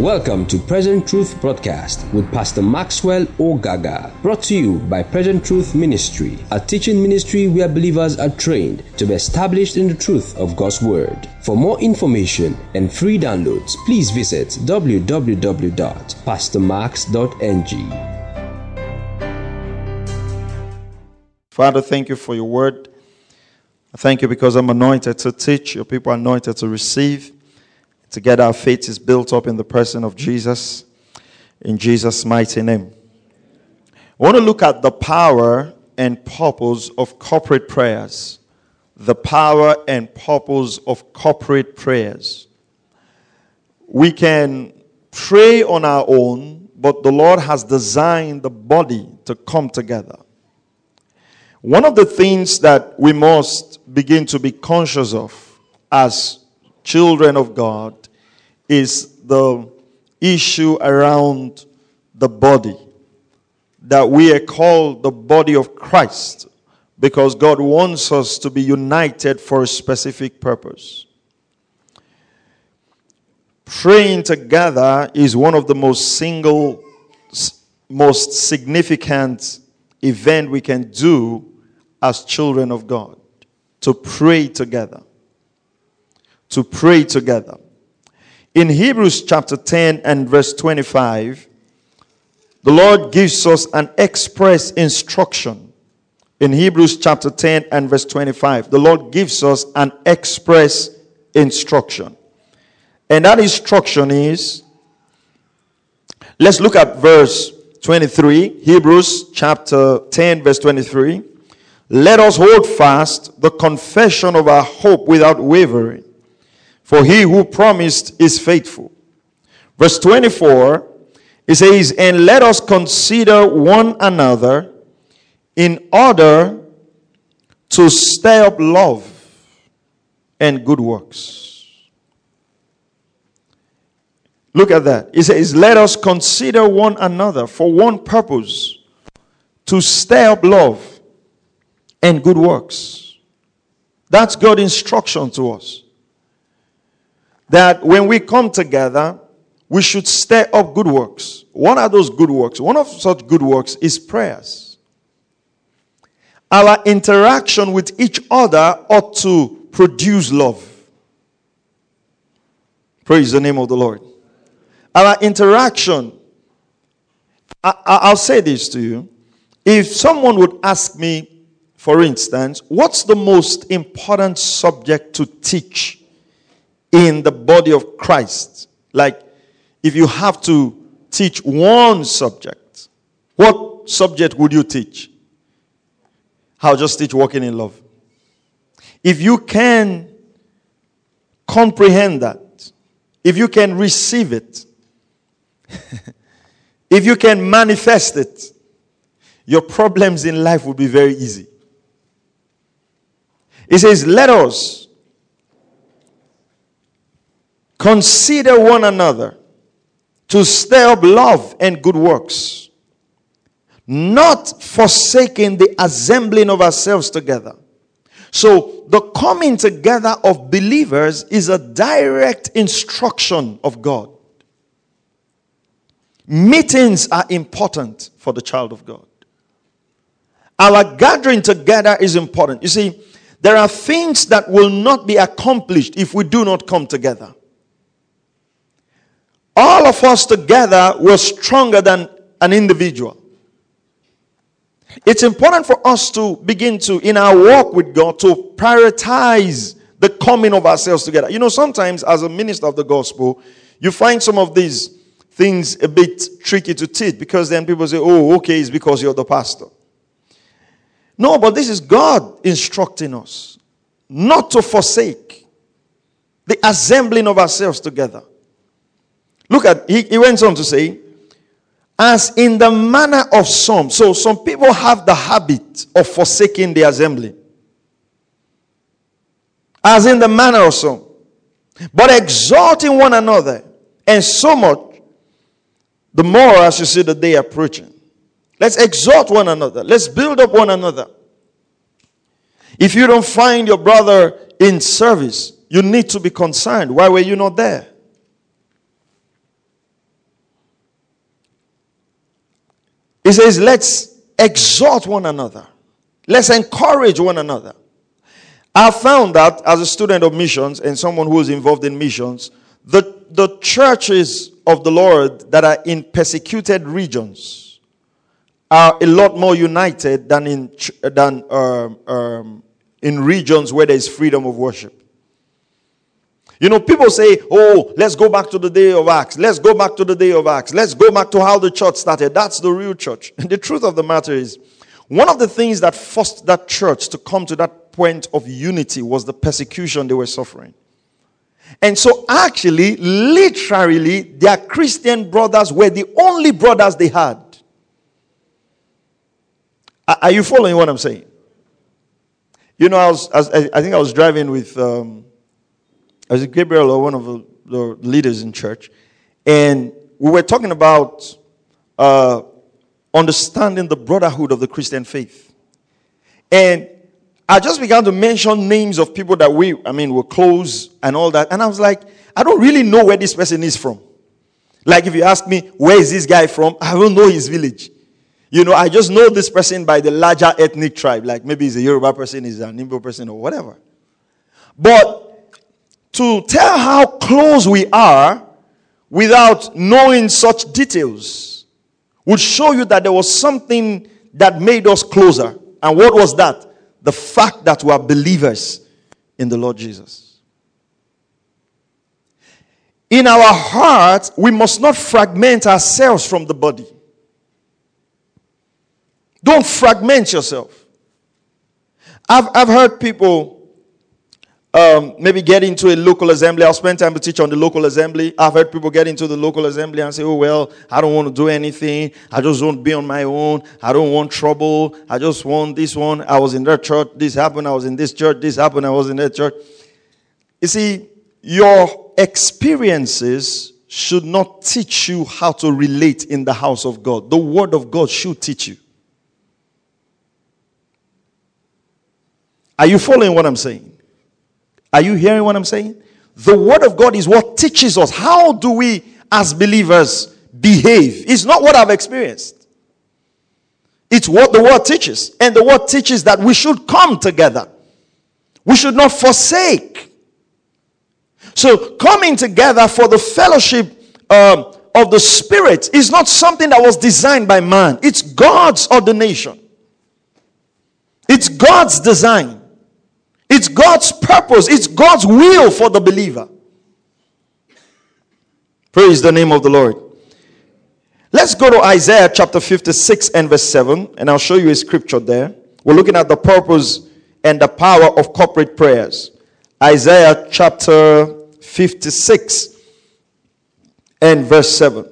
Welcome to Present Truth Broadcast with Pastor Maxwell Ogaga, brought to you by Present Truth Ministry, a teaching ministry where believers are trained to be established in the truth of God's Word. For more information and free downloads, please visit www.pastormax.ng. Father, thank you for your word. I thank you because I'm anointed to teach, your people are anointed to receive. Together, our faith is built up in the person of Jesus. In Jesus' mighty name. I want to look at the power and purpose of corporate prayers. The power and purpose of corporate prayers. We can pray on our own, but the Lord has designed the body to come together. One of the things that we must begin to be conscious of as children of God is the issue around the body. That we are called the body of Christ because God wants us to be united for a specific purpose. Praying together is one of the most single, most significant event we can do as children of God. To pray together. To pray together. In Hebrews chapter 10 and verse 25, the Lord gives us an express instruction. In Hebrews chapter 10 and verse 25, the Lord gives us an express instruction. And that instruction is let's look at verse 23, Hebrews chapter 10, verse 23. Let us hold fast the confession of our hope without wavering for he who promised is faithful. Verse 24, it says, And let us consider one another in order to stir up love and good works. Look at that. It says, Let us consider one another for one purpose to stir up love and good works. That's God's instruction to us that when we come together, we should stir up good works. What are those good works? One of such good works is prayers. Our interaction with each other ought to produce love. Praise the name of the Lord. Our interaction, I, will say this to you. If someone would ask me, for instance, what's the most important subject to teach in the body of Christ. Like, if you have to teach one subject, what subject would you teach? I'll just teach walking in love. If you can comprehend that, if you can receive it, if you can manifest it, your problems in life will be very easy. It says, Let us Consider one another to stir up love and good works, not forsaking the assembling of ourselves together. So, the coming together of believers is a direct instruction of God. Meetings are important for the child of God. Our gathering together is important. You see, there are things that will not be accomplished if we do not come together all of us together were stronger than an individual. It's important for us to begin to, in our walk with God, to prioritize the coming of ourselves together. You know, sometimes as a minister of the gospel, you find some of these things a bit tricky to teach because then people say, oh, okay, it's because you're the pastor. No, but this is God instructing us not to forsake the assembling of ourselves together. Look at, he, he went on to say, as in the manner of some. So some people have the habit of forsaking the assembly. As in the manner of some. But exalting one another. And so much, the more as you see the day approaching. Let's exalt one another. Let's build up one another. If you don't find your brother in service, you need to be concerned. Why were you not there? He says, let's exhort one another. Let's encourage one another. I found that as a student of missions and someone who is involved in missions, the, the churches of the Lord that are in persecuted regions are a lot more united than in, than, um, um, in regions where there is freedom of worship. You know, people say, oh, let's go back to the day of Acts. Let's go back to the day of Acts. Let's go back to how the church started. That's the real church. And the truth of the matter is, one of the things that forced that church to come to that point of unity was the persecution they were suffering. And so, actually, literally, their Christian brothers were the only brothers they had. Are you following what I'm saying? You know, I, was, I think I was driving with, um, I was Gabriel or one of the, the, leaders in church, and we were talking about uh, understanding the brotherhood of the Christian faith. And I just began to mention names of people that we, I mean, were close and all that. And I was like, I don't really know where this person is from. Like if you ask me, where is this guy from? I don't know his village. You know, I just know this person by the larger ethnic tribe. Like maybe he's a Yoruba person, he's an Igbo person, or whatever. But to tell how close we are without knowing such details would show you that there was something that made us closer. And what was that? the fact that we are believers in the Lord Jesus. In our heart, we must not fragment ourselves from the body. Don't fragment yourself. I've, I've heard people um, maybe get into a local assembly. I'll spend time to teach on the local assembly. I've heard people get into the local assembly and say, oh, well, I don't want to do anything. I just want to be on my own. I don't want trouble. I just want this one. I was in that church. This happened. I was in this church. This happened. I was in that church. You see, your experiences should not teach you how to relate in the house of God. The word of God should teach you. Are you following what I'm saying? Are you hearing what I'm saying? The Word of God is what teaches us. How do we, as believers, behave? It's not what I've experienced, it's what the Word teaches. And the Word teaches that we should come together, we should not forsake. So, coming together for the fellowship um, of the Spirit is not something that was designed by man, it's God's ordination, it's God's design. It's God's purpose, it's God's will for the believer. Praise the name of the Lord. Let's go to Isaiah chapter 56 and verse 7, and I'll show you a scripture there. We're looking at the purpose and the power of corporate prayers. Isaiah chapter 56 and verse 7.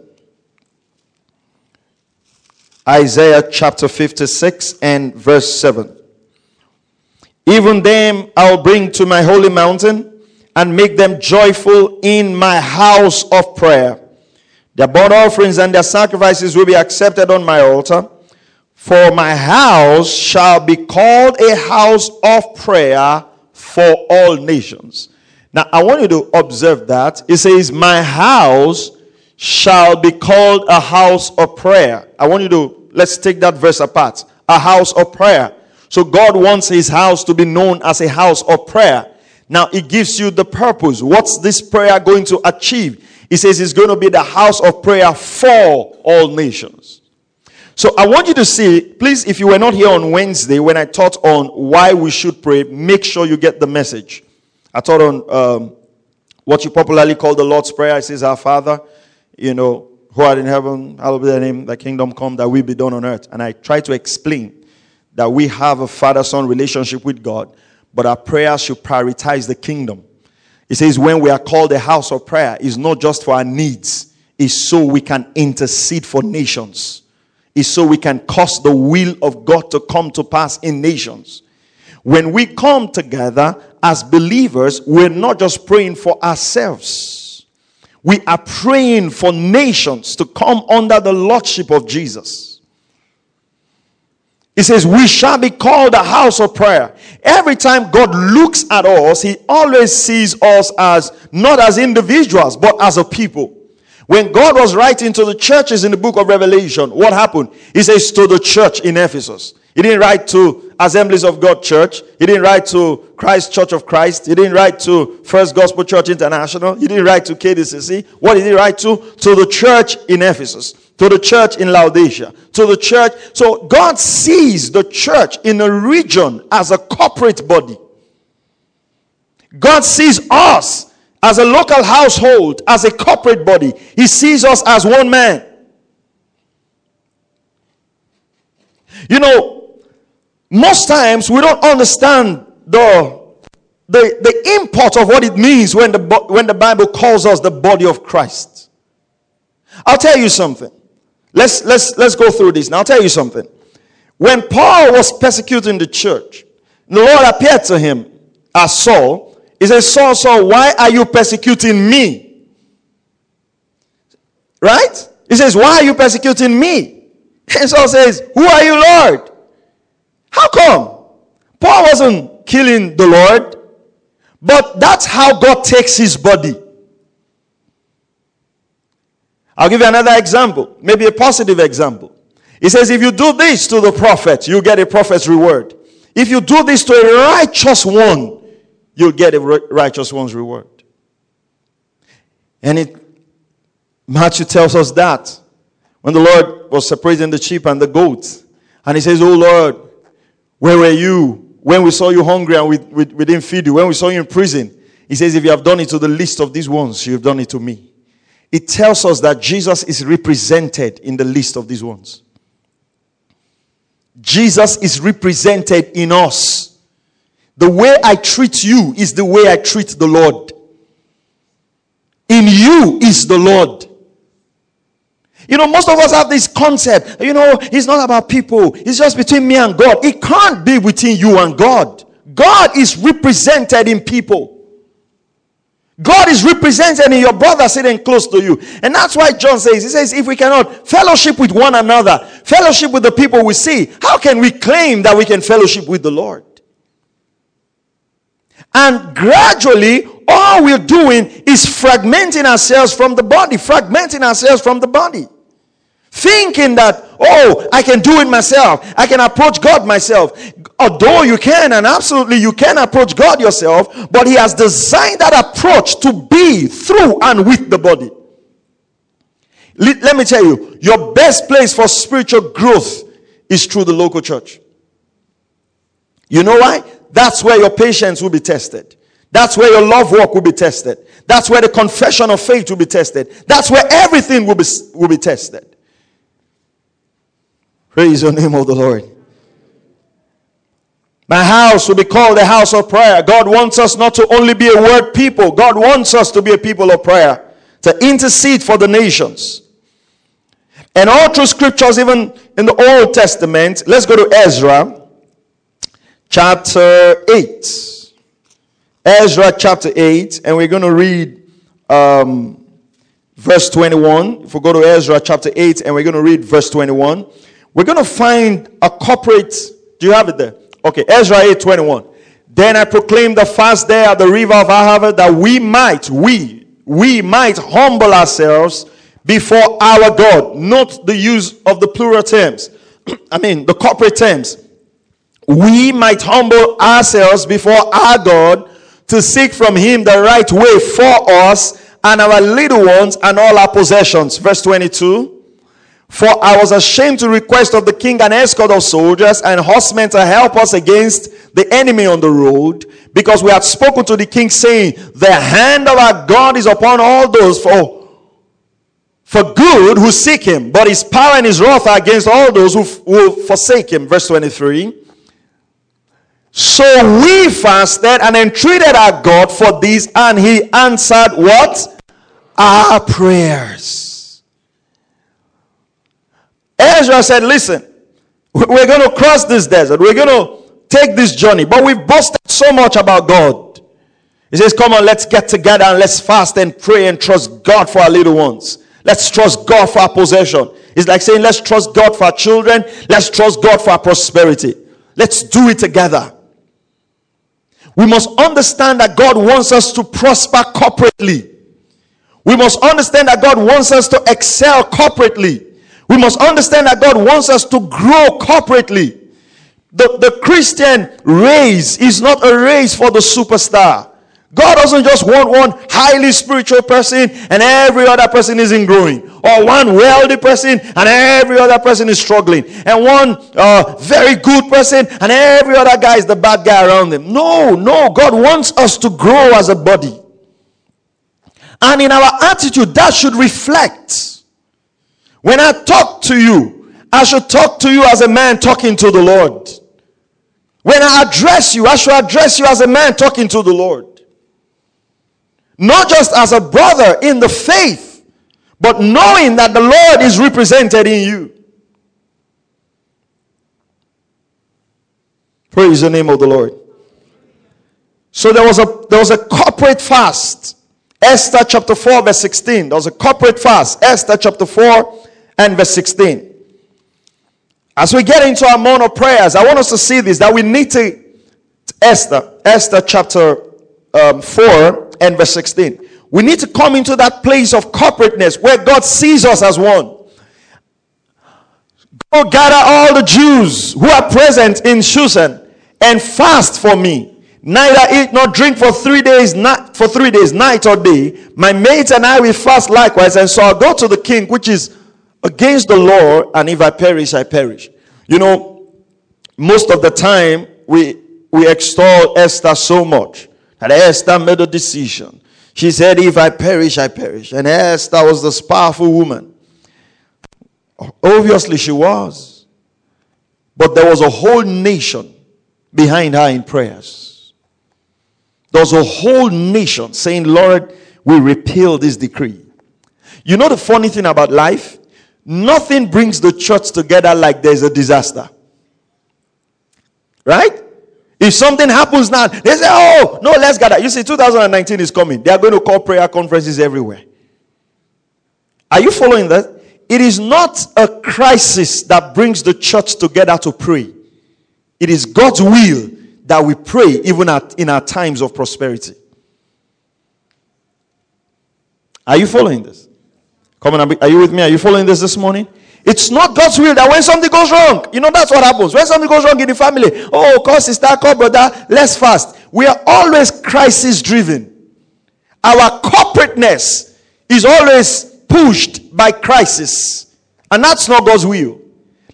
Isaiah chapter 56 and verse 7. Even them I'll bring to my holy mountain and make them joyful in my house of prayer. Their burnt offerings and their sacrifices will be accepted on my altar. For my house shall be called a house of prayer for all nations. Now, I want you to observe that. It says, My house shall be called a house of prayer. I want you to, let's take that verse apart. A house of prayer. So God wants his house to be known as a house of prayer. Now it gives you the purpose. What's this prayer going to achieve? He says it's going to be the house of prayer for all nations. So I want you to see, please, if you were not here on Wednesday when I taught on why we should pray, make sure you get the message. I taught on um, what you popularly call the Lord's Prayer. It says, Our Father, you know, who art in heaven, hallowed be thy name, thy kingdom come, that will be done on earth. And I try to explain that we have a father son relationship with God, but our prayers should prioritize the kingdom. It says, when we are called a house of prayer, it's not just for our needs, it's so we can intercede for nations, it's so we can cause the will of God to come to pass in nations. When we come together as believers, we're not just praying for ourselves. We are praying for nations to come under the lordship of Jesus. He says, We shall be called a house of prayer. Every time God looks at us, He always sees us as not as individuals, but as a people. When God was writing to the churches in the book of Revelation, what happened? He says to the church in Ephesus. He didn't write to Assemblies of God Church. He didn't write to Christ Church of Christ. He didn't write to First Gospel Church International. He didn't write to KDCC. What did he write to? To the church in Ephesus. To the church in Laodicea. To the church. So God sees the church in a region as a corporate body. God sees us as a local household, as a corporate body. He sees us as one man. You know, most times we don't understand the, the, the import of what it means when the, when the Bible calls us the body of Christ. I'll tell you something. Let's, let's, let's go through this. Now, I'll tell you something. When Paul was persecuting the church, the Lord appeared to him as Saul he says, Saul, Saul, why are you persecuting me? Right? He says, Why are you persecuting me? And Saul says, Who are you, Lord? How come? Paul wasn't killing the Lord, but that's how God takes his body. I'll give you another example, maybe a positive example. He says, If you do this to the prophet, you get a prophet's reward. If you do this to a righteous one, you'll get a righteous one's reward. And it, Matthew tells us that when the Lord was separating the sheep and the goats, and he says, Oh Lord, where were you when we saw you hungry and we, we, we didn't feed you? When we saw you in prison? He says, If you have done it to the least of these ones, you've done it to me. It tells us that Jesus is represented in the list of these ones. Jesus is represented in us. The way I treat you is the way I treat the Lord. In you is the Lord. You know, most of us have this concept, you know, it's not about people, it's just between me and God. It can't be between you and God. God is represented in people. God is represented in your brother sitting close to you. And that's why John says, He says, if we cannot fellowship with one another, fellowship with the people we see, how can we claim that we can fellowship with the Lord? And gradually, all we're doing is fragmenting ourselves from the body, fragmenting ourselves from the body. Thinking that, oh, I can do it myself. I can approach God myself. Although you can, and absolutely you can approach God yourself, but He has designed that approach to be through and with the body. Let me tell you, your best place for spiritual growth is through the local church. You know why? That's where your patience will be tested. That's where your love work will be tested. That's where the confession of faith will be tested. That's where everything will be, will be tested. Praise the name of the Lord. My house will be called a house of prayer. God wants us not to only be a word people, God wants us to be a people of prayer, to intercede for the nations. And all through scriptures, even in the Old Testament, let's go to Ezra chapter 8. Ezra chapter 8, and we're going to read um, verse 21. If we go to Ezra chapter 8, and we're going to read verse 21, we're going to find a corporate. Do you have it there? Okay, Ezra 8 21. Then I proclaimed the fast day at the river of Ahava that we might, we, we might humble ourselves before our God. Note the use of the plural terms. I mean, the corporate terms we might humble ourselves before our God to seek from Him the right way for us and our little ones and all our possessions. Verse 22. For I was ashamed to request of the king an escort of soldiers and horsemen to help us against the enemy on the road, because we had spoken to the king, saying, The hand of our God is upon all those for, for good who seek him, but his power and his wrath are against all those who, who forsake him. Verse 23. So we fasted and entreated our God for this, and He answered what? Our prayers. Ezra said, Listen, we're going to cross this desert, we're going to take this journey, but we've boasted so much about God. He says, Come on, let's get together and let's fast and pray and trust God for our little ones. Let's trust God for our possession. It's like saying, Let's trust God for our children. Let's trust God for our prosperity. Let's do it together. We must understand that God wants us to prosper corporately. We must understand that God wants us to excel corporately. We must understand that God wants us to grow corporately. The, the Christian race is not a race for the superstar. God doesn't just want one highly spiritual person and every other person isn't growing, or one wealthy person and every other person is struggling, and one uh, very good person and every other guy is the bad guy around them. No, no, God wants us to grow as a body. And in our attitude, that should reflect. When I talk to you, I should talk to you as a man talking to the Lord. When I address you, I should address you as a man talking to the Lord. Not just as a brother in the faith, but knowing that the Lord is represented in you. Praise the name of the Lord. So there was a there was a corporate fast. Esther chapter 4 verse 16. There was a corporate fast. Esther chapter 4 and verse 16. As we get into our morning prayers, I want us to see this that we need to Esther, Esther chapter um, 4 and verse 16. We need to come into that place of corporateness where God sees us as one. Go gather all the Jews who are present in Shushan and fast for me. Neither eat nor drink for three days, not for three days, night or day. My mates and I will fast likewise, and so I'll go to the king, which is against the law, and if I perish, I perish. You know, most of the time we we extol Esther so much. that Esther made a decision. She said, If I perish, I perish. And Esther was this powerful woman. Obviously, she was. But there was a whole nation behind her in prayers. There was a whole nation saying, Lord, we repeal this decree. You know the funny thing about life? Nothing brings the church together like there's a disaster. Right? If something happens now, they say, Oh, no, let's gather. You see, 2019 is coming. They are going to call prayer conferences everywhere. Are you following that? It is not a crisis that brings the church together to pray. It is God's will that we pray even at, in our times of prosperity. Are you following this? Come on, are you with me? Are you following this this morning? It's not God's will that when something goes wrong, you know, that's what happens. When something goes wrong in the family, oh, call sister, call brother, let's fast. We are always crisis driven. Our corporateness is always pushed by crisis. And that's not God's will.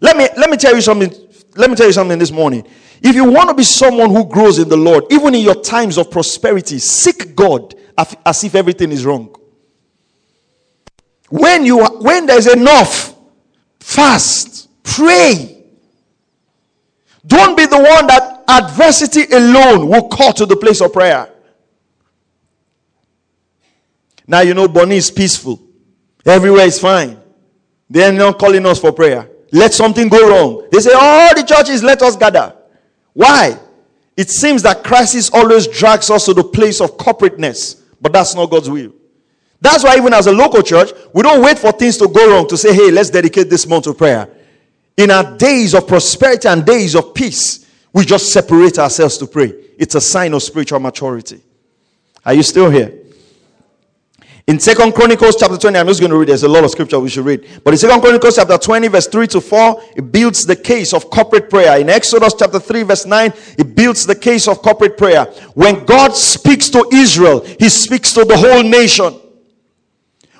Let me let me tell you something. Let me tell you something this morning. If you want to be someone who grows in the Lord, even in your times of prosperity, seek God as if everything is wrong. When you when there's enough, Fast. Pray. Don't be the one that adversity alone will call to the place of prayer. Now you know Bonnie is peaceful. Everywhere is fine. They are not calling us for prayer. Let something go wrong. They say, all oh, the churches let us gather. Why? It seems that crisis always drags us to the place of corporateness, but that's not God's will. That's why, even as a local church, we don't wait for things to go wrong to say, hey, let's dedicate this month to prayer. In our days of prosperity and days of peace, we just separate ourselves to pray. It's a sign of spiritual maturity. Are you still here? In Second Chronicles chapter 20, I'm just going to read. There's a lot of scripture we should read. But in Second Chronicles chapter 20, verse 3 to 4, it builds the case of corporate prayer. In Exodus chapter 3, verse 9, it builds the case of corporate prayer. When God speaks to Israel, He speaks to the whole nation.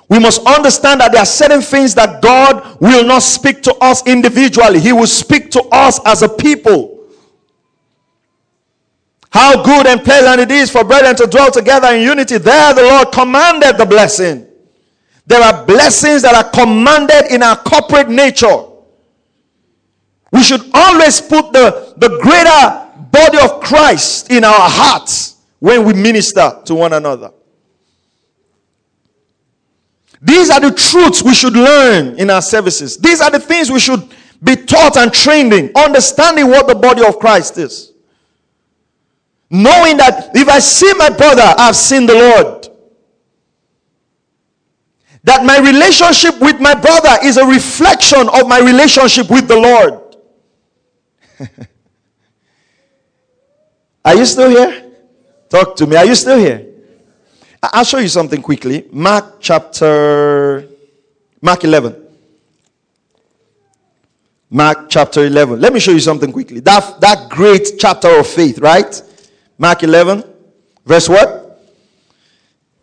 We must understand that there are certain things that God will not speak to us individually, He will speak to us as a people. How good and pleasant it is for brethren to dwell together in unity. There the Lord commanded the blessing. There are blessings that are commanded in our corporate nature. We should always put the, the greater body of Christ in our hearts when we minister to one another. These are the truths we should learn in our services. These are the things we should be taught and trained in, understanding what the body of Christ is. Knowing that if I see my brother, I've seen the Lord. That my relationship with my brother is a reflection of my relationship with the Lord. are you still here? Talk to me. Are you still here? I'll show you something quickly. Mark chapter, Mark 11. Mark chapter 11. Let me show you something quickly. That, that great chapter of faith, right? Mark 11, verse what?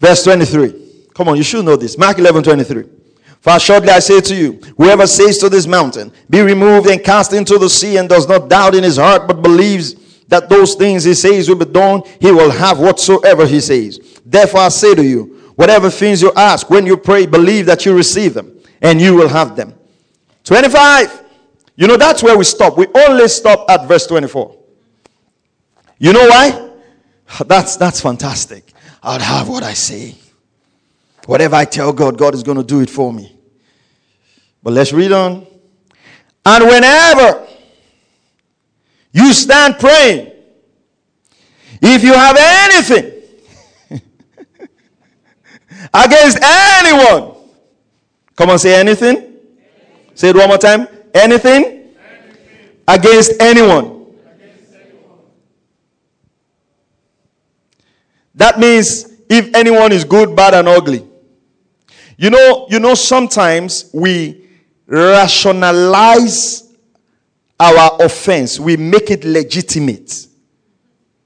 Verse 23. Come on, you should know this. Mark 11, 23. For shortly I say to you, whoever says to this mountain, be removed and cast into the sea, and does not doubt in his heart, but believes that those things he says will be done, he will have whatsoever he says. Therefore I say to you, whatever things you ask when you pray, believe that you receive them, and you will have them. 25. You know, that's where we stop. We only stop at verse 24. You know why? That's, that's fantastic. I'll have what I say. Whatever I tell God, God is going to do it for me. But let's read on. And whenever you stand praying, if you have anything against anyone, come on, say anything. Say it one more time. Anything, anything. against anyone. That means if anyone is good, bad, and ugly. You know, you know, sometimes we rationalize our offense, we make it legitimate.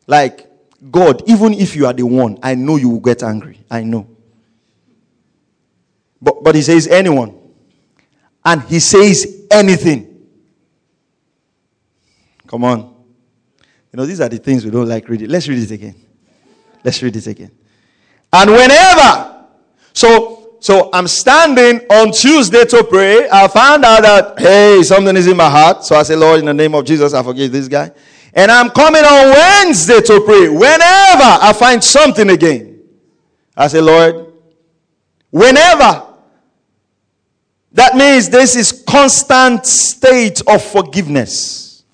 Like, God, even if you are the one, I know you will get angry. I know. But, but he says, anyone. And he says, anything. Come on. You know, these are the things we don't like reading. Let's read it again. Let's read it again. And whenever, so so I'm standing on Tuesday to pray. I found out that, hey, something is in my heart. So I say, Lord, in the name of Jesus, I forgive this guy. And I'm coming on Wednesday to pray. Whenever I find something again, I say, Lord, whenever. That means this is constant state of forgiveness.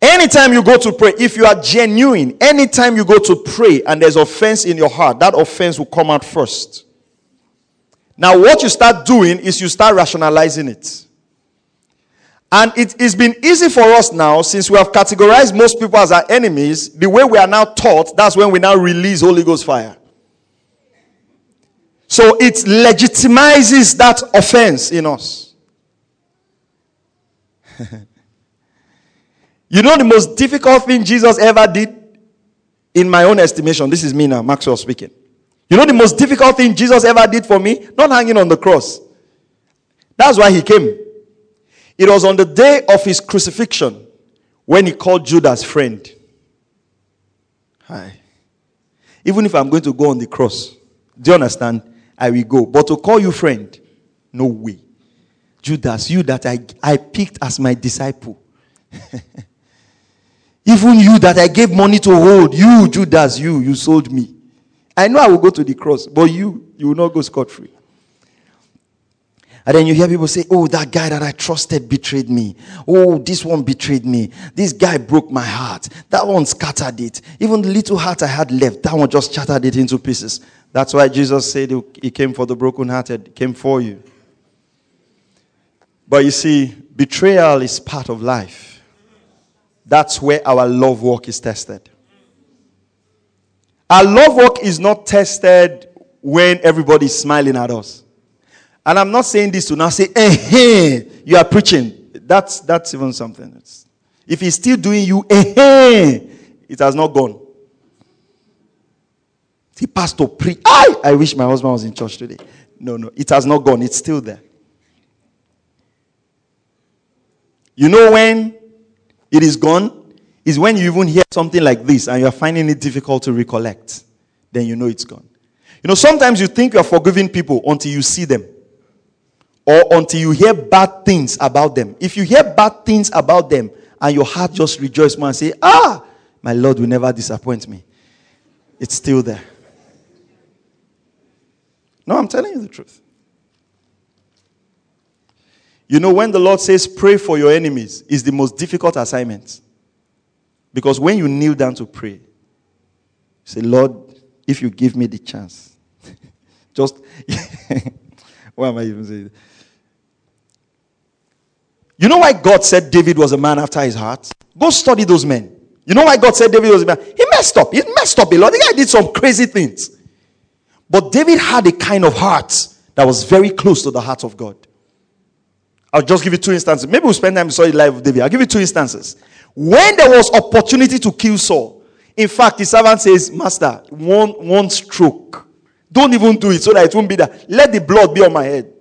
Anytime you go to pray, if you are genuine, anytime you go to pray and there's offense in your heart, that offense will come out first. Now, what you start doing is you start rationalizing it. And it, has been easy for us now, since we have categorized most people as our enemies, the way we are now taught, that's when we now release Holy Ghost fire. So it legitimizes that offense in us. You know the most difficult thing Jesus ever did? In my own estimation, this is me now, Maxwell speaking. You know the most difficult thing Jesus ever did for me? Not hanging on the cross. That's why he came. It was on the day of his crucifixion when he called Judas friend. Hi. Even if I'm going to go on the cross, do you understand? I will go. But to call you friend, no way. Judas, you that I, I picked as my disciple. Even you that I gave money to hold, you, Judas, you, you sold me. I know I will go to the cross, but you, you will not go scot free. And then you hear people say, Oh, that guy that I trusted betrayed me. Oh, this one betrayed me. This guy broke my heart. That one scattered it. Even the little heart I had left, that one just shattered it into pieces. That's why Jesus said he came for the brokenhearted, he came for you. But you see, betrayal is part of life. That's where our love work is tested. Our love work is not tested when everybody is smiling at us. And I'm not saying this to now say, eh, hey, you are preaching. That's, that's even something. If he's still doing you, eh, hey, it has not gone. See, pastor, pre, I, I wish my husband was in church today. No, no, it has not gone. It's still there. You know when it is gone, is when you even hear something like this and you're finding it difficult to recollect. Then you know it's gone. You know, sometimes you think you're forgiving people until you see them or until you hear bad things about them. If you hear bad things about them and your heart just rejoices more and say, Ah, my Lord will never disappoint me, it's still there. No, I'm telling you the truth. You know, when the Lord says pray for your enemies, is the most difficult assignment. Because when you kneel down to pray, say, Lord, if you give me the chance, just, why am I even saying You know why God said David was a man after his heart? Go study those men. You know why God said David was a man? He messed up. He messed up a lot. The guy did some crazy things. But David had a kind of heart that was very close to the heart of God. I'll just give you two instances. Maybe we'll spend time study the life of David. I'll give you two instances. When there was opportunity to kill Saul, in fact, the servant says, Master, one, one stroke. Don't even do it so that it won't be there. Let the blood be on my head.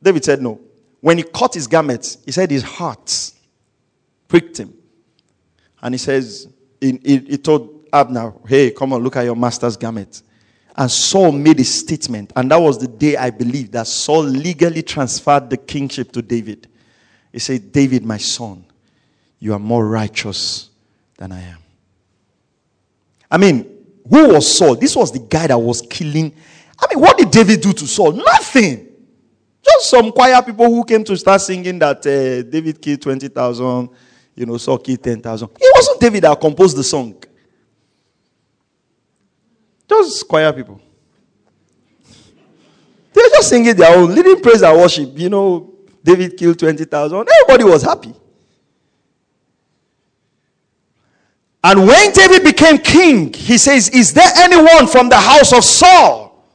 David said no. When he cut his garments, he said his heart pricked him. And he says, he, he, he told Abner, Hey, come on, look at your master's garment. And Saul made a statement. And that was the day I believe that Saul legally transferred the kingship to David. He said, David, my son, you are more righteous than I am. I mean, who was Saul? This was the guy that was killing. I mean, what did David do to Saul? Nothing. Just some choir people who came to start singing that uh, David killed 20,000, you know, Saul killed 10,000. It wasn't David that composed the song. Just choir people. They were just singing their own, leading praise and worship. You know, David killed 20,000. Everybody was happy. And when David became king, he says, Is there anyone from the house of Saul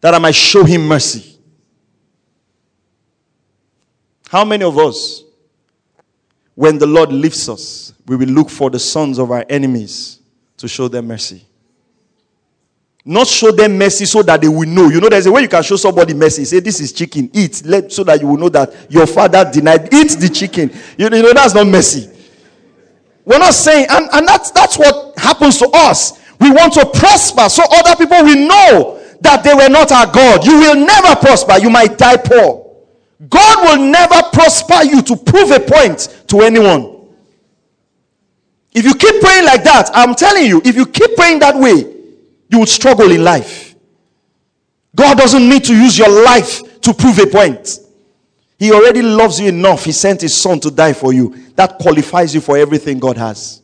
that I might show him mercy? How many of us, when the Lord lifts us, we will look for the sons of our enemies to show them mercy? Not show them mercy so that they will know. You know, there's a way you can show somebody mercy. Say, This is chicken, eat, let, so that you will know that your father denied. Eat the chicken. You, you know, that's not mercy. We're not saying, and, and that's, that's what happens to us. We want to prosper so other people will know that they were not our God. You will never prosper. You might die poor. God will never prosper you to prove a point to anyone. If you keep praying like that, I'm telling you, if you keep praying that way, you will struggle in life. God doesn't need to use your life to prove a point. He already loves you enough. He sent his son to die for you. That qualifies you for everything God has.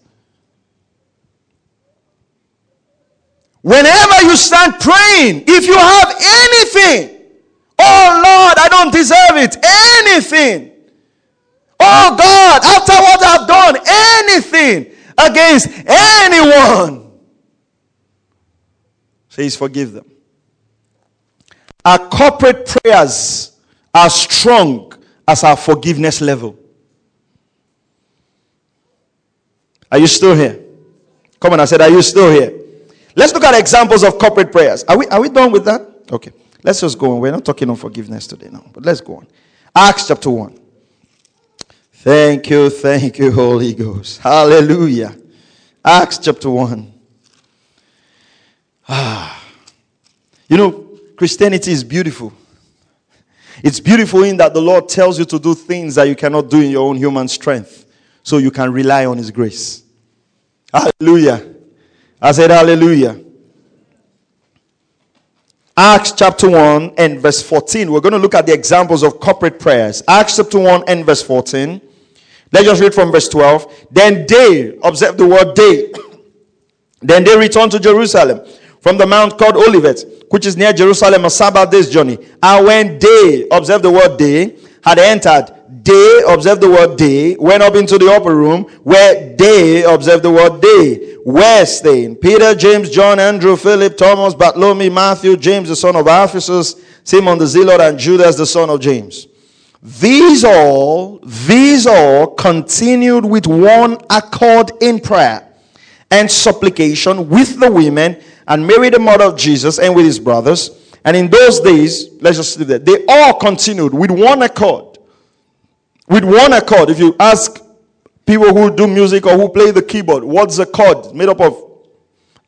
Whenever you stand praying, if you have anything, oh Lord, I don't deserve it, anything. Oh God, after what I've done, anything against anyone, please forgive them. Our corporate prayers are strong as our forgiveness level. Are you still here? Come on, I said, Are you still here? Let's look at examples of corporate prayers. Are we, are we done with that? Okay. Let's just go on. We're not talking on forgiveness today now, but let's go on. Acts chapter 1. Thank you, thank you, Holy Ghost. Hallelujah. Acts chapter 1. Ah. You know, Christianity is beautiful. It's beautiful in that the Lord tells you to do things that you cannot do in your own human strength. So you can rely on His grace. Hallelujah. I said, Hallelujah. Acts chapter 1 and verse 14. We're going to look at the examples of corporate prayers. Acts chapter 1 and verse 14. Let's just read from verse 12. Then they, observe the word they, then they returned to Jerusalem from the mount called Olivet, which is near Jerusalem, a Sabbath day's journey. And when they, observe the word they, had entered, they, observe the word they, went up into the upper room where they, observe the word they, were staying. Peter, James, John, Andrew, Philip, Thomas, Bartholomew, Matthew, James, the son of Alphaeus, Simon the Zealot, and Judas, the son of James. These all, these all continued with one accord in prayer and supplication with the women and Mary, the mother of Jesus, and with his brothers. And in those days, let's just leave that. They all continued with one accord. With one accord. If you ask people who do music or who play the keyboard, what's a chord? made up of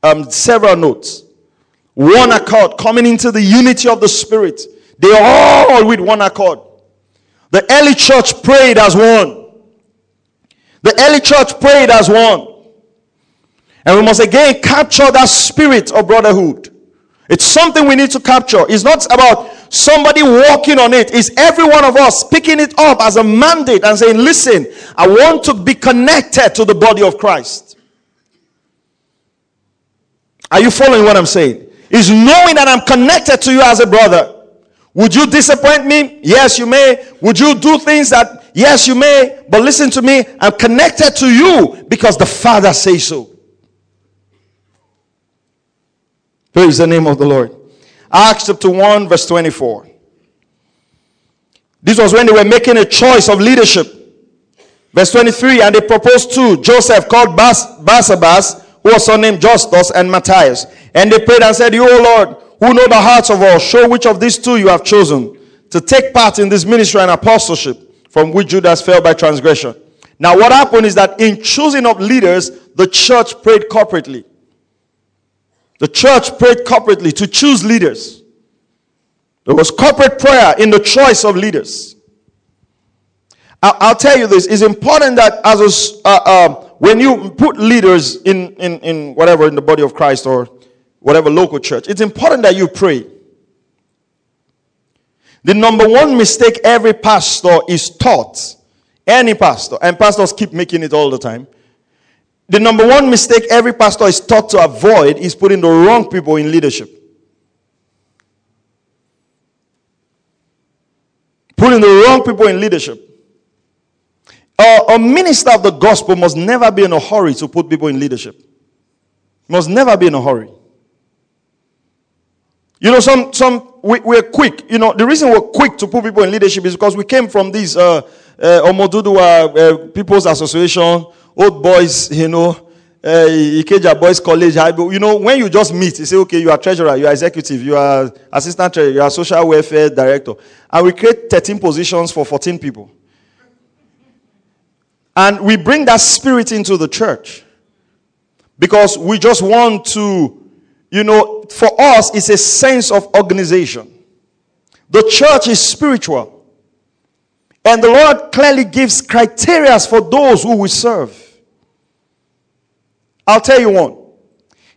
um, several notes. One accord coming into the unity of the Spirit. They all with one accord. The early church prayed as one. The early church prayed as one. And we must again capture that spirit of brotherhood. It's something we need to capture. It's not about somebody walking on it. It's every one of us picking it up as a mandate and saying, listen, I want to be connected to the body of Christ. Are you following what I'm saying? Is knowing that I'm connected to you as a brother. Would you disappoint me? Yes, you may. Would you do things that Yes, you may, but listen to me. I'm connected to you because the Father says so. Praise the name of the Lord. Acts chapter 1, verse 24. This was when they were making a choice of leadership. Verse 23, and they proposed two Joseph called Bas- Barsabas, who was surnamed Justus, and Matthias. And they prayed and said, You, O Lord, who know the hearts of all, show which of these two you have chosen to take part in this ministry and apostleship from which Judas fell by transgression. Now, what happened is that in choosing of leaders, the church prayed corporately. The church prayed corporately to choose leaders. There was corporate prayer in the choice of leaders. I'll, tell you this: it's important that as a, uh, uh, when you put leaders in, in in whatever in the body of Christ or whatever local church, it's important that you pray. The number one mistake every pastor is taught, any pastor, and pastors keep making it all the time. The number one mistake every pastor is taught to avoid is putting the wrong people in leadership. Putting the wrong people in leadership. a minister of the gospel must never be in a hurry to put people in leadership. Must never be in a hurry. You know, some, some, we, we're quick. You know, the reason we're quick to put people in leadership is because we came from this, uh, uh, Omoduduwa uh, People's Association, old boys, you know, uh, Ikeja Boys College. You know, when you just meet, you say, okay, you are treasurer, you are executive, you are assistant treasurer, you are social welfare director. And we create 13 positions for 14 people. And we bring that spirit into the church because we just want to you know, for us, it's a sense of organization. The church is spiritual. And the Lord clearly gives criteria for those who we serve. I'll tell you one.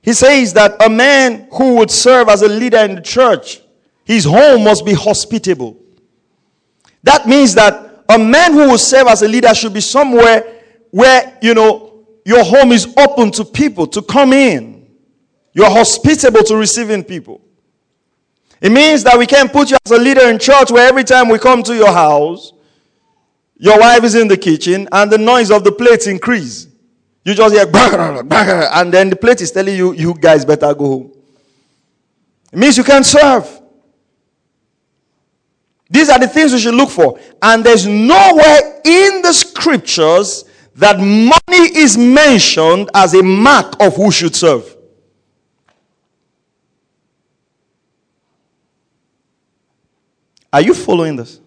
He says that a man who would serve as a leader in the church, his home must be hospitable. That means that a man who will serve as a leader should be somewhere where, you know, your home is open to people to come in. You're hospitable to receiving people. It means that we can't put you as a leader in church where every time we come to your house, your wife is in the kitchen and the noise of the plates increase. You just hear and then the plate is telling you, you guys better go home. It means you can't serve. These are the things we should look for. And there's nowhere in the scriptures that money is mentioned as a mark of who should serve. Are you following this?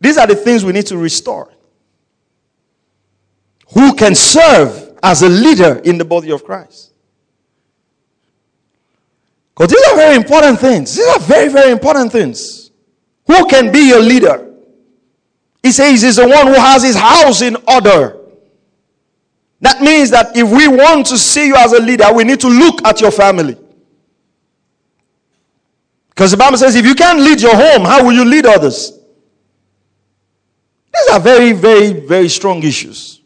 These are the things we need to restore. Who can serve as a leader in the body of Christ? Because these are very important things. These are very, very important things. Who can be your leader? He says he's the one who has his house in order. That means that if we want to see you as a leader, we need to look at your family. Because the Bible says if you can't lead your home, how will you lead others? These are very, very, very strong issues.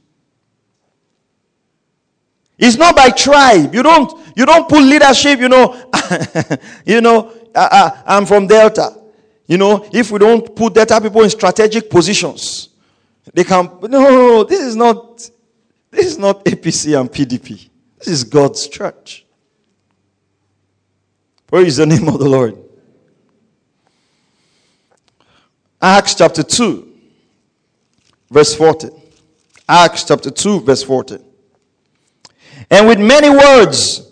It's not by tribe. You don't you don't put leadership, you know, you know, uh, uh, I'm from Delta. You know, if we don't put Delta people in strategic positions, they can no, no, no, this is not this is not APC and PDP. This is God's church. Praise the name of the Lord. Acts chapter 2, verse 40. Acts chapter 2, verse 14. And with many words,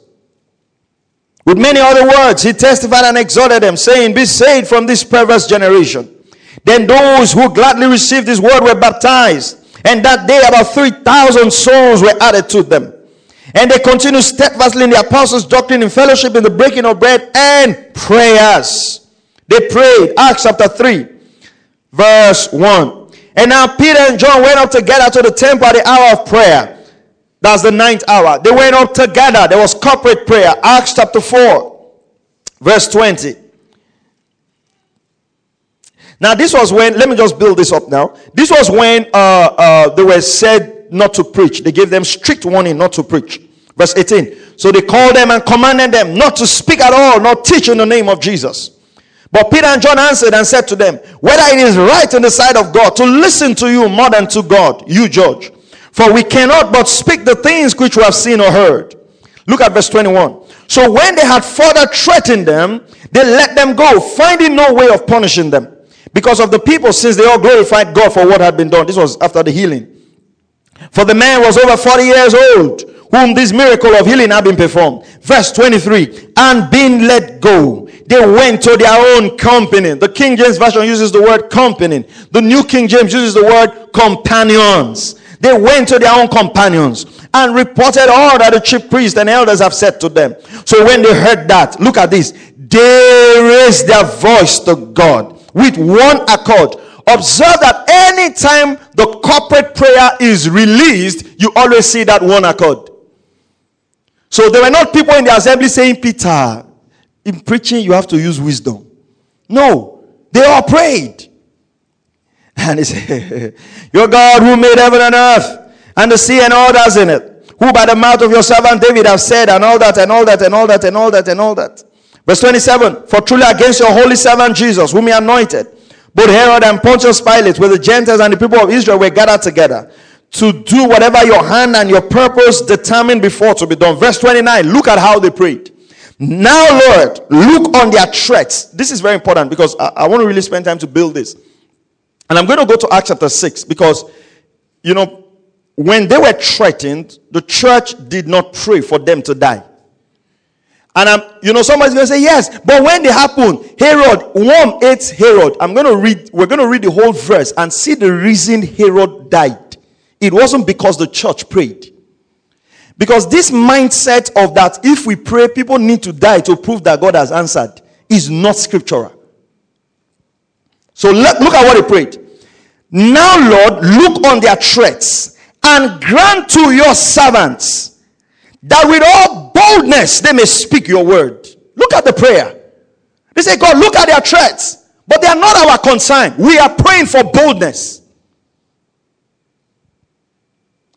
with many other words, he testified and exhorted them, saying, Be saved from this perverse generation. Then those who gladly received his word were baptized, and that day about 3,000 souls were added to them. And they continued steadfastly in the apostles' doctrine, in fellowship, in the breaking of bread, and prayers. They prayed. Acts chapter 3, verse 1. And now Peter and John went up together to the temple at the hour of prayer. That's the ninth hour. They went up together. There was corporate prayer. Acts chapter 4, verse 20. Now, this was when, let me just build this up now. This was when uh, uh, they were said not to preach. They gave them strict warning not to preach. Verse 18. So they called them and commanded them not to speak at all, not teach in the name of Jesus. But Peter and John answered and said to them, Whether it is right in the sight of God to listen to you more than to God, you judge. For we cannot but speak the things which we have seen or heard. Look at verse 21. So when they had further threatened them, they let them go, finding no way of punishing them. Because of the people, since they all glorified God for what had been done. This was after the healing. For the man was over 40 years old, whom this miracle of healing had been performed. Verse 23 And being let go, they went to their own company. The King James Version uses the word company, the New King James uses the word companions. They went to their own companions and reported all that the chief priests and elders have said to them. So when they heard that, look at this. They raised their voice to God with one accord. Observe that anytime the corporate prayer is released, you always see that one accord. So there were not people in the assembly saying, Peter, in preaching you have to use wisdom. No, they all prayed. And he said, Your God who made heaven and earth and the sea and all that's in it, who by the mouth of your servant David have said, and all that, and all that, and all that, and all that, and all that. Verse 27 For truly against your holy servant Jesus, whom he anointed, both Herod and Pontius Pilate, with the Gentiles and the people of Israel, were gathered together to do whatever your hand and your purpose determined before to be done. Verse 29 Look at how they prayed. Now, Lord, look on their threats. This is very important because I, I want to really spend time to build this. And I'm going to go to Acts chapter 6 because, you know, when they were threatened, the church did not pray for them to die. And I'm, you know, somebody's going to say, yes, but when they happen, Herod, one ate Herod. I'm going to read, we're going to read the whole verse and see the reason Herod died. It wasn't because the church prayed. Because this mindset of that if we pray, people need to die to prove that God has answered is not scriptural. So look at what he prayed. Now, Lord, look on their threats and grant to your servants that with all boldness they may speak your word. Look at the prayer. They say, God, look at their threats, but they are not our concern. We are praying for boldness.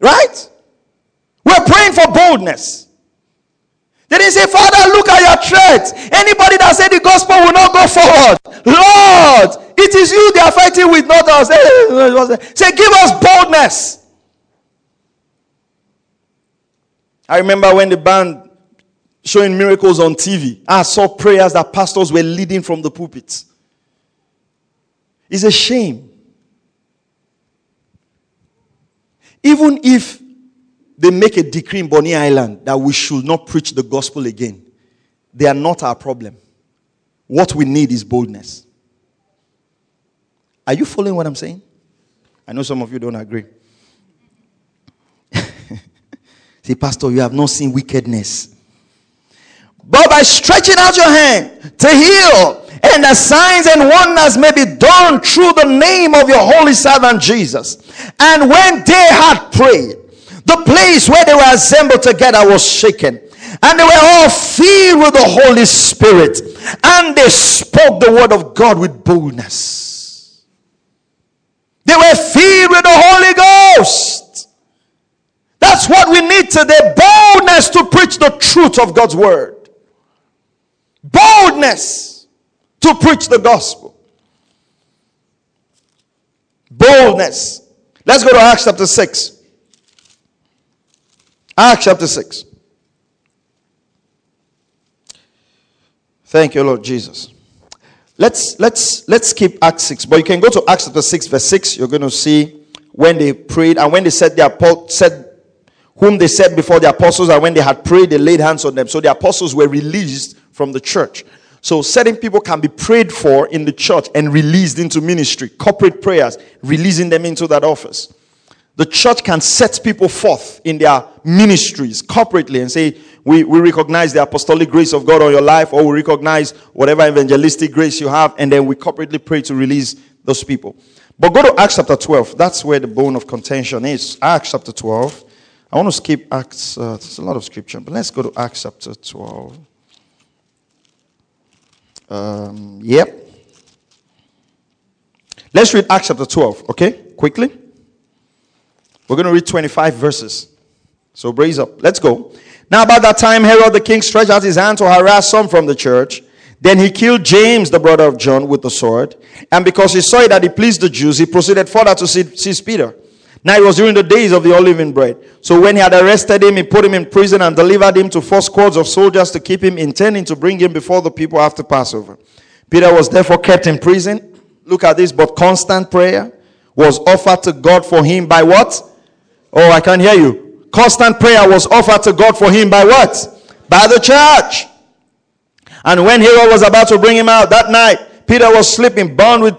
Right? We're praying for boldness. They didn't say, Father, look at your threats. Anybody that said the gospel will not go forward, Lord, it is you they are fighting with, not us. Say, give us boldness. I remember when the band showing miracles on TV, I saw prayers that pastors were leading from the pulpits. It's a shame. Even if they make a decree in Bonny Island that we should not preach the gospel again, they are not our problem. What we need is boldness. Are you following what I'm saying? I know some of you don't agree. Say, Pastor, you have not seen wickedness. But by stretching out your hand to heal, and the signs and wonders may be done through the name of your holy servant Jesus. And when they had prayed, the place where they were assembled together was shaken. And they were all filled with the Holy Spirit. And they spoke the word of God with boldness. They were filled with the Holy Ghost. That's what we need today boldness to preach the truth of God's word. Boldness to preach the gospel. Boldness. Let's go to Acts chapter 6. Acts chapter 6. Thank you, Lord Jesus. Let's let's let's keep Acts 6, but you can go to Acts chapter 6, verse 6. You're going to see when they prayed and when they said their said whom they said before the apostles, and when they had prayed, they laid hands on them. So the apostles were released from the church. So certain people can be prayed for in the church and released into ministry, corporate prayers, releasing them into that office. The church can set people forth in their ministries corporately and say, we, we recognize the apostolic grace of God on your life, or we recognize whatever evangelistic grace you have, and then we corporately pray to release those people. But go to Acts chapter 12. That's where the bone of contention is. Acts chapter 12. I want to skip Acts. Uh, there's a lot of scripture, but let's go to Acts chapter 12. Um, yep. Let's read Acts chapter 12, okay? Quickly. We're going to read 25 verses. So brace up. Let's go. Now, about that time, Herod the king stretched out his hand to harass some from the church. Then he killed James, the brother of John, with the sword. And because he saw it that it pleased the Jews, he proceeded further to seize Peter. Now it was during the days of the unleavened bread. So when he had arrested him, he put him in prison and delivered him to four squads of soldiers to keep him, intending to bring him before the people after Passover. Peter was therefore kept in prison. Look at this, but constant prayer was offered to God for him by what? Oh, I can't hear you. Constant prayer was offered to God for him by what? By the church. And when Herod was about to bring him out that night, Peter was sleeping, bound with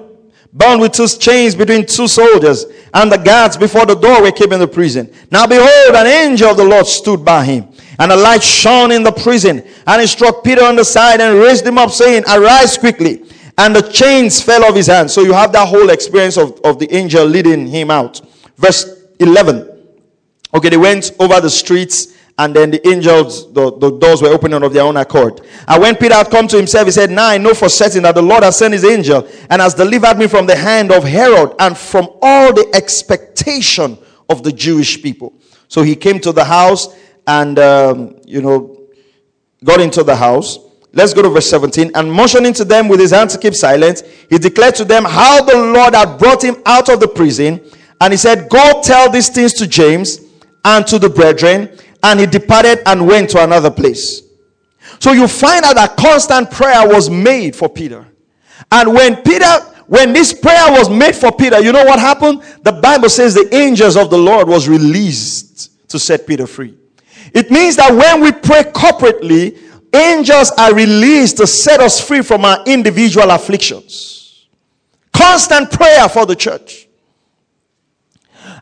bound with two chains between two soldiers, and the guards before the door were keeping the prison. Now behold, an angel of the Lord stood by him, and a light shone in the prison, and he struck Peter on the side and raised him up, saying, Arise quickly. And the chains fell off his hands. So you have that whole experience of, of the angel leading him out. Verse 11. Okay, they went over the streets and then the angels, the, the doors were opening of their own accord. And when Peter had come to himself, he said, Now I know for certain that the Lord has sent his angel and has delivered me from the hand of Herod and from all the expectation of the Jewish people. So he came to the house and, um, you know, got into the house. Let's go to verse 17. And motioning to them with his hand to keep silent, he declared to them how the Lord had brought him out of the prison. And he said, Go tell these things to James and to the brethren and he departed and went to another place. So you find out that constant prayer was made for Peter. And when Peter, when this prayer was made for Peter, you know what happened? The Bible says the angels of the Lord was released to set Peter free. It means that when we pray corporately, angels are released to set us free from our individual afflictions. Constant prayer for the church.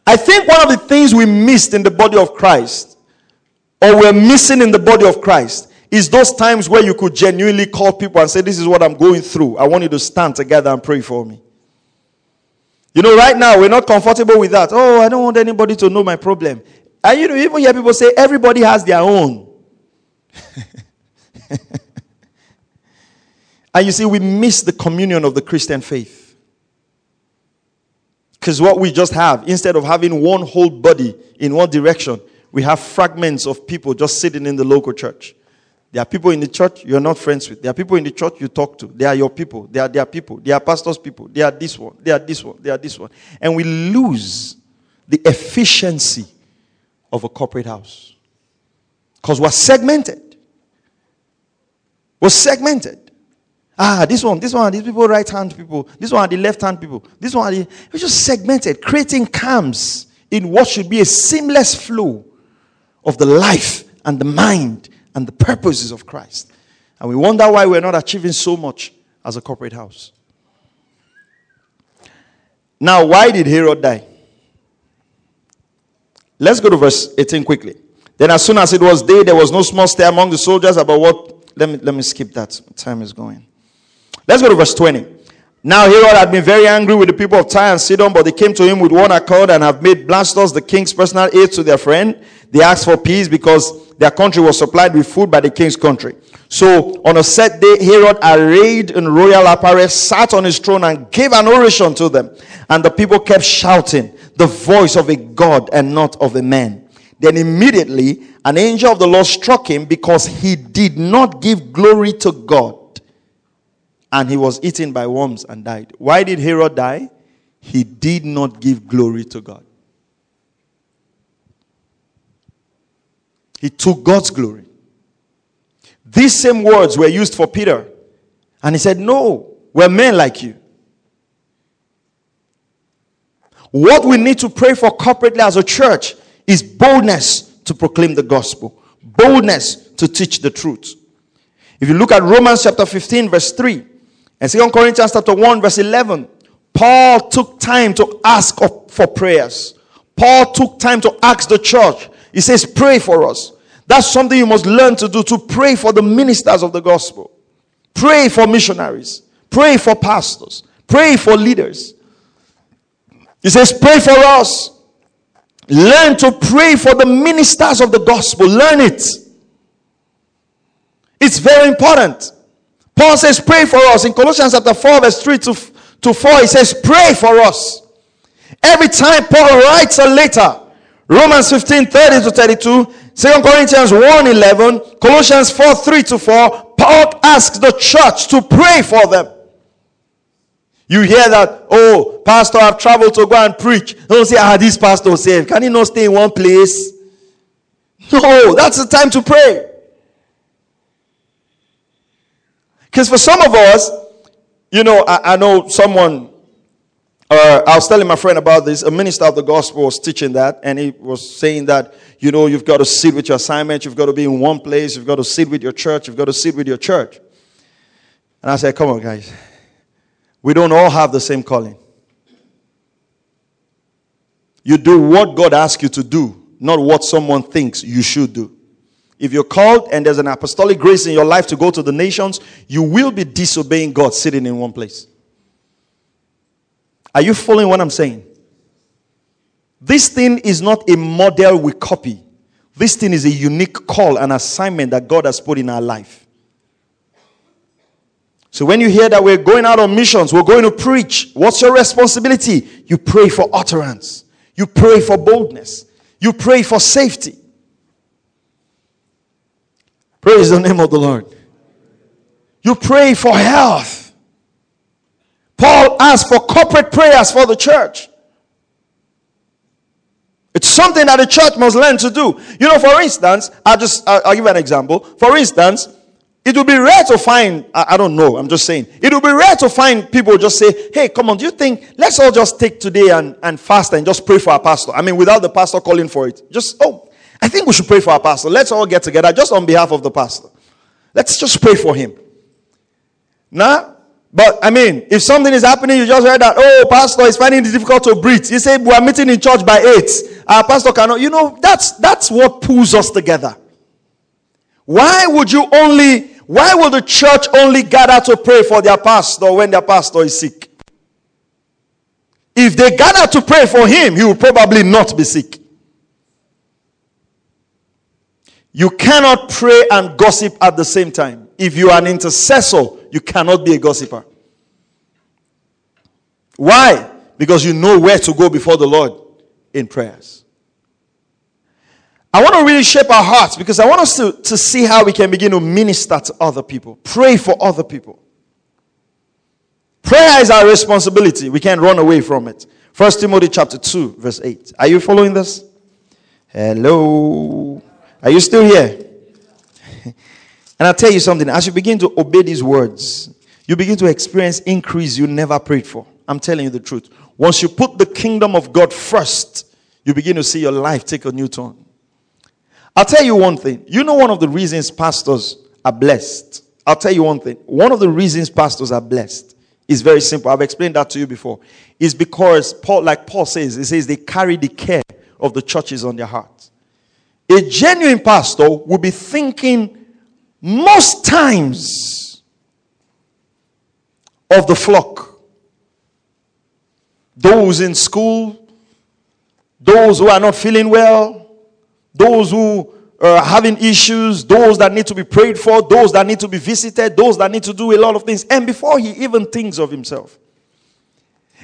I think one of the things we missed in the body of Christ or we're missing in the body of Christ is those times where you could genuinely call people and say, This is what I'm going through. I want you to stand together and pray for me. You know, right now we're not comfortable with that. Oh, I don't want anybody to know my problem. And you know, even hear people say everybody has their own. and you see, we miss the communion of the Christian faith. Because what we just have, instead of having one whole body in one direction, we have fragments of people just sitting in the local church. There are people in the church you're not friends with. There are people in the church you talk to. They are your people. They are their people. They are pastors' people. They are this one. They are this one. They are this one. And we lose the efficiency of a corporate house. Because we're segmented. We're segmented. Ah, this one, this one, these people right hand people. This one are the left hand people. This one are. We're just segmented, creating camps in what should be a seamless flow of the life and the mind and the purposes of Christ. And we wonder why we're not achieving so much as a corporate house. Now, why did Herod die? Let's go to verse 18 quickly. Then, as soon as it was day, there was no small stir among the soldiers about what. Let me, let me skip that. Time is going. Let's go to verse 20. Now Herod had been very angry with the people of Tyre and Sidon, but they came to him with one accord and have made Blastus, the king's personal aide, to their friend. They asked for peace because their country was supplied with food by the king's country. So on a set day, Herod, arrayed in royal apparel, sat on his throne and gave an oration to them. And the people kept shouting, the voice of a God and not of a man. Then immediately an angel of the Lord struck him because he did not give glory to God and he was eaten by worms and died. Why did Herod die? He did not give glory to God. He took God's glory. These same words were used for Peter. And he said, No, we're men like you. What we need to pray for corporately as a church is boldness to proclaim the gospel, boldness to teach the truth. If you look at Romans chapter 15, verse 3, 2 Corinthians chapter 1, verse 11, Paul took time to ask for prayers. Paul took time to ask the church. He says, Pray for us. That's something you must learn to do to pray for the ministers of the gospel. Pray for missionaries. Pray for pastors. Pray for leaders. He says, Pray for us. Learn to pray for the ministers of the gospel. Learn it. It's very important. Paul says, Pray for us. In Colossians chapter 4, verse 3 to, to 4, he says, Pray for us. Every time Paul writes a letter, Romans 15, 30 to 32, 2 Corinthians 1, 11, Colossians 4, 3 to 4, Paul asks the church to pray for them. You hear that, oh, pastor, I've traveled to go and preach. Don't say, ah, this pastor saved. Can he not stay in one place? No, that's the time to pray. Because for some of us, you know, I, I know someone, uh, I was telling my friend about this. A minister of the gospel was teaching that, and he was saying that, you know, you've got to sit with your assignment, you've got to be in one place, you've got to sit with your church, you've got to sit with your church. And I said, come on, guys. We don't all have the same calling. You do what God asks you to do, not what someone thinks you should do. If you're called and there's an apostolic grace in your life to go to the nations, you will be disobeying God sitting in one place. Are you following what I'm saying? This thing is not a model we copy. This thing is a unique call and assignment that God has put in our life. So when you hear that we're going out on missions, we're going to preach, what's your responsibility? You pray for utterance. You pray for boldness. You pray for safety. Praise the name of the Lord. You pray for health. Paul asked for corporate prayers for the church. It's something that the church must learn to do. You know, for instance, I'll just, I'll, give an example. For instance, it would be rare to find, I, I, don't know, I'm just saying, it would be rare to find people just say, hey, come on, do you think, let's all just take today and, and fast and just pray for our pastor? I mean, without the pastor calling for it. Just, oh, I think we should pray for our pastor. Let's all get together just on behalf of the pastor. Let's just pray for him. Nah? But I mean, if something is happening, you just heard that, oh, pastor is finding it difficult to breathe. You say, we are meeting in church by eight. Our pastor cannot, you know, that's, that's what pulls us together. Why would you only why will the church only gather to pray for their pastor when their pastor is sick? If they gather to pray for him, he will probably not be sick. You cannot pray and gossip at the same time. If you are an intercessor, you cannot be a gossiper. Why? Because you know where to go before the Lord in prayers. I want to really shape our hearts because I want us to, to see how we can begin to minister to other people, pray for other people. Prayer is our responsibility. We can't run away from it. First Timothy chapter 2, verse 8. Are you following this? Hello. Are you still here? and I'll tell you something. As you begin to obey these words, you begin to experience increase you never prayed for. I'm telling you the truth. Once you put the kingdom of God first, you begin to see your life take a new turn. I'll tell you one thing. You know, one of the reasons pastors are blessed. I'll tell you one thing. One of the reasons pastors are blessed is very simple. I've explained that to you before. Is because Paul, like Paul says, he says they carry the care of the churches on their hearts. A genuine pastor will be thinking most times of the flock. Those in school, those who are not feeling well, those who are having issues, those that need to be prayed for, those that need to be visited, those that need to do a lot of things, and before he even thinks of himself.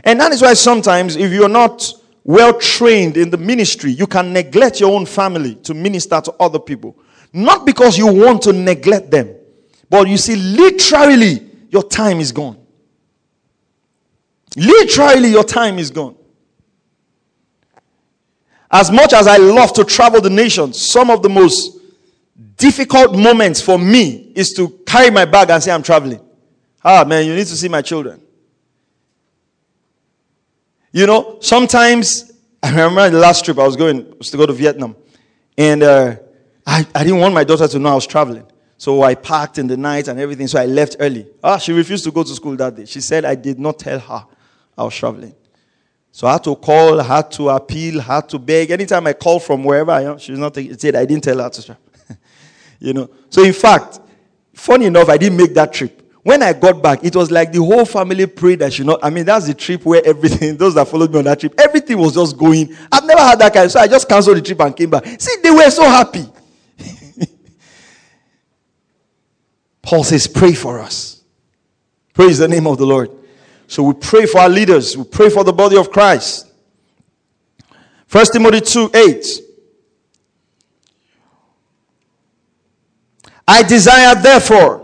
And that is why sometimes, if you're not well trained in the ministry, you can neglect your own family to minister to other people. Not because you want to neglect them, but you see, literally, your time is gone. Literally, your time is gone. As much as I love to travel the nation, some of the most difficult moments for me is to carry my bag and say, I'm traveling. Ah, man, you need to see my children. You know, sometimes, I remember the last trip I was going, was to go to Vietnam. And uh, I, I didn't want my daughter to know I was traveling. So I parked in the night and everything, so I left early. Ah, she refused to go to school that day. She said I did not tell her I was traveling. So I had to call, had to appeal, had to beg. Anytime I call from wherever I am, she's not taking it. Said I didn't tell her to travel. you know. So in fact, funny enough, I didn't make that trip. When I got back, it was like the whole family prayed that she not. I mean, that's the trip where everything, those that followed me on that trip, everything was just going. I've never had that kind. So I just canceled the trip and came back. See, they were so happy. Paul says, pray for us. Praise the name of the Lord. So we pray for our leaders. We pray for the body of Christ. First Timothy 2 8. I desire therefore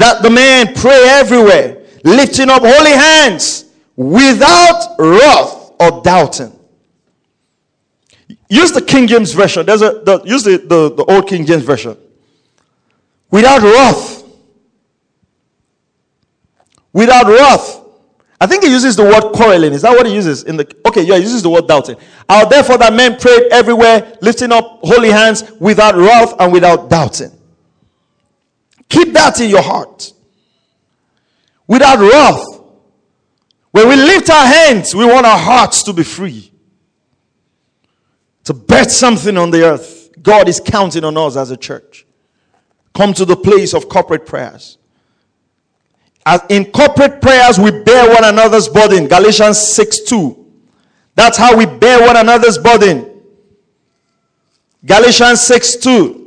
that the man pray everywhere, lifting up holy hands without wrath or doubting. Use the King James Version. There's a, the, use the, the, the old King James Version. Without wrath. Without wrath. I think he uses the word quarreling. Is that what he uses? In the okay, yeah, he uses the word doubting. Out therefore that men prayed everywhere, lifting up holy hands without wrath and without doubting. Keep that in your heart. Without wrath. When we lift our hands, we want our hearts to be free. To bet something on the earth. God is counting on us as a church. Come to the place of corporate prayers. As in corporate prayers, we bear one another's burden. Galatians 6 2. That's how we bear one another's burden. Galatians 6 2.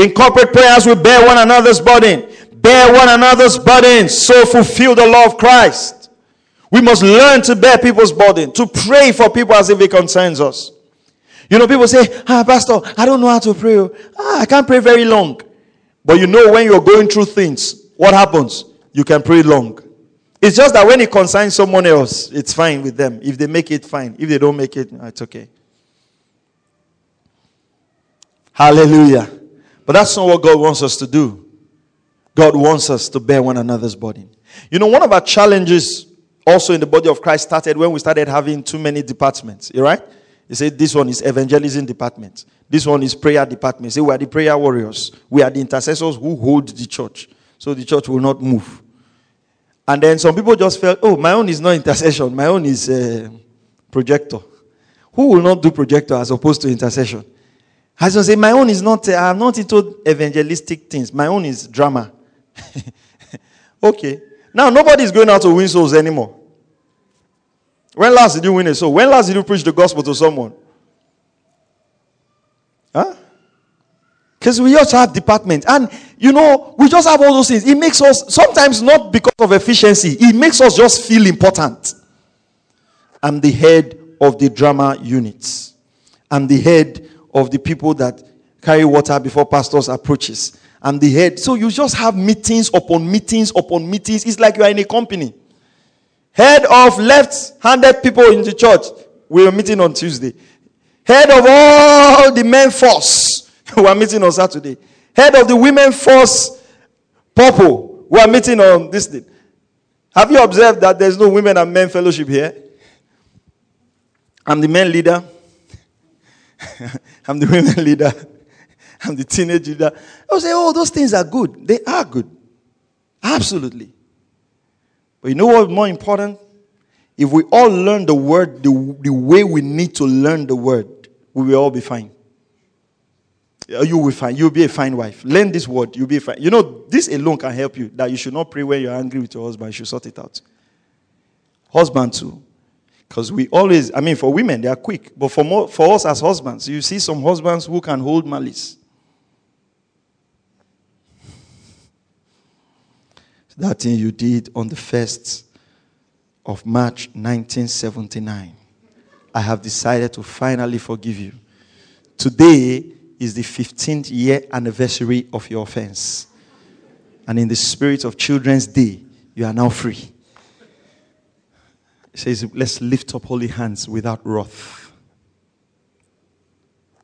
In corporate prayers, we bear one another's burden. Bear one another's burden, so fulfill the law of Christ. We must learn to bear people's burden, to pray for people as if it concerns us. You know, people say, Ah, Pastor, I don't know how to pray. Ah, I can't pray very long. But you know, when you're going through things, what happens? You can pray long. It's just that when it concerns someone else, it's fine with them. If they make it, fine. If they don't make it, it's okay. Hallelujah. But that's not what God wants us to do. God wants us to bear one another's burden. You know, one of our challenges also in the body of Christ started when we started having too many departments. You right? You say this one is evangelism department. This one is prayer department. say we are the prayer warriors. We are the intercessors who hold the church so the church will not move. And then some people just felt, oh, my own is not intercession, my own is uh, projector. Who will not do projector as opposed to intercession? I just say, my own is not, I'm not into evangelistic things. My own is drama. okay. Now, nobody is going out to win souls anymore. When last did you win a soul? When last did you preach the gospel to someone? Huh? Because we also have departments. And, you know, we just have all those things. It makes us, sometimes not because of efficiency, it makes us just feel important. I'm the head of the drama units. I'm the head of the people that carry water before pastors approaches. I'm the head. So you just have meetings upon meetings upon meetings. It's like you are in a company. Head of left-handed people in the church. We are meeting on Tuesday. Head of all the men force we are meeting on Saturday. Head of the women force purple. We are meeting on this day. Have you observed that there's no women and men fellowship here? I'm the men leader. I'm the women leader. I'm the teenage leader. I will say, oh, those things are good. They are good. Absolutely. But you know what's more important? If we all learn the word the, the way we need to learn the word, we will all be fine. You will find you'll be a fine wife. Learn this word, you'll be fine. You know, this alone can help you that you should not pray when you're angry with your husband, you should sort it out. Husband too. Because we always, I mean, for women, they are quick. But for, more, for us as husbands, you see some husbands who can hold malice. That thing you did on the 1st of March 1979, I have decided to finally forgive you. Today, is the 15th year anniversary of your offense. And in the spirit of Children's Day, you are now free. It says, Let's lift up holy hands without wrath.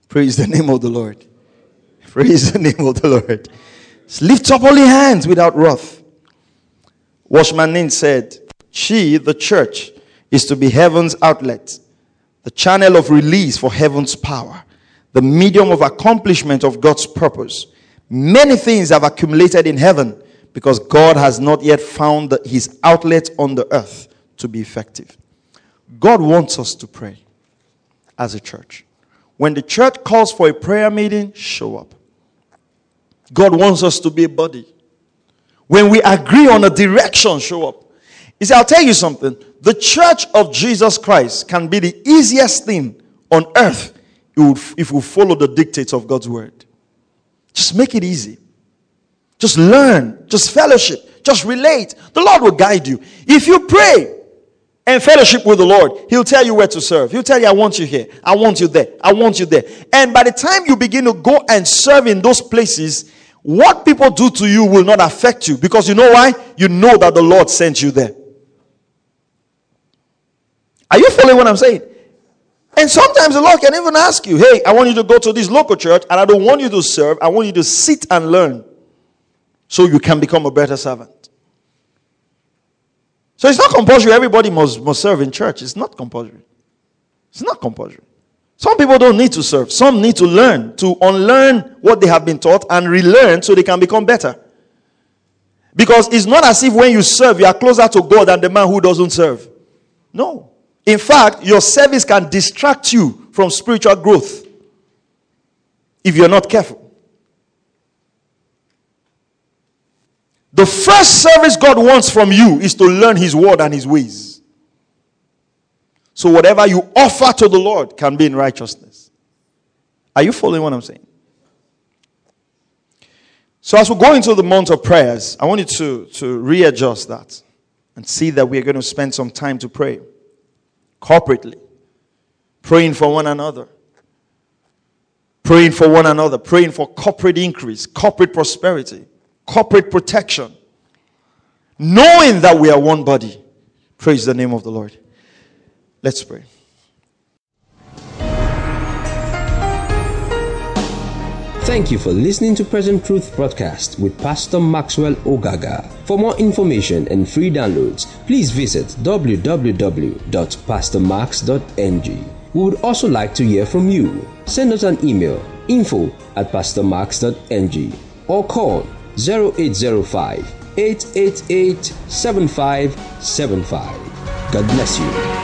Praise the name of the Lord. Praise the name of the Lord. Let's lift up holy hands without wrath. Watchman Nee said, She, the church, is to be heaven's outlet, the channel of release for heaven's power the medium of accomplishment of God's purpose. Many things have accumulated in heaven because God has not yet found his outlet on the earth to be effective. God wants us to pray as a church. When the church calls for a prayer meeting, show up. God wants us to be a body. When we agree on a direction, show up. You see, I'll tell you something. The church of Jesus Christ can be the easiest thing on earth if we follow the dictates of God's word. Just make it easy. Just learn. Just fellowship. Just relate. The Lord will guide you. If you pray and fellowship with the Lord, He'll tell you where to serve. He'll tell you, I want you here. I want you there. I want you there. And by the time you begin to go and serve in those places, What people do to you will not affect you because you know why? You know that the Lord sent you there. Are you following what I'm saying? And sometimes the Lord can even ask you, hey, I want you to go to this local church and I don't want you to serve. I want you to sit and learn so you can become a better servant. So it's not compulsory. Everybody must, must serve in church. It's not compulsory. It's not compulsory. Some people don't need to serve. Some need to learn, to unlearn what they have been taught and relearn so they can become better. Because it's not as if when you serve, you are closer to God than the man who doesn't serve. No. In fact, your service can distract you from spiritual growth if you're not careful. The first service God wants from you is to learn His word and His ways. So, whatever you offer to the Lord can be in righteousness. Are you following what I'm saying? So, as we go into the month of prayers, I want you to, to readjust that and see that we're going to spend some time to pray corporately, praying for one another, praying for one another, praying for corporate increase, corporate prosperity corporate protection, knowing that we are one body. Praise the name of the Lord. Let's pray. Thank you for listening to Present Truth Broadcast with Pastor Maxwell Ogaga. For more information and free downloads, please visit www.pastormax.ng. We would also like to hear from you. Send us an email info at pastormax.ng or call 0805 888 7575. God bless you.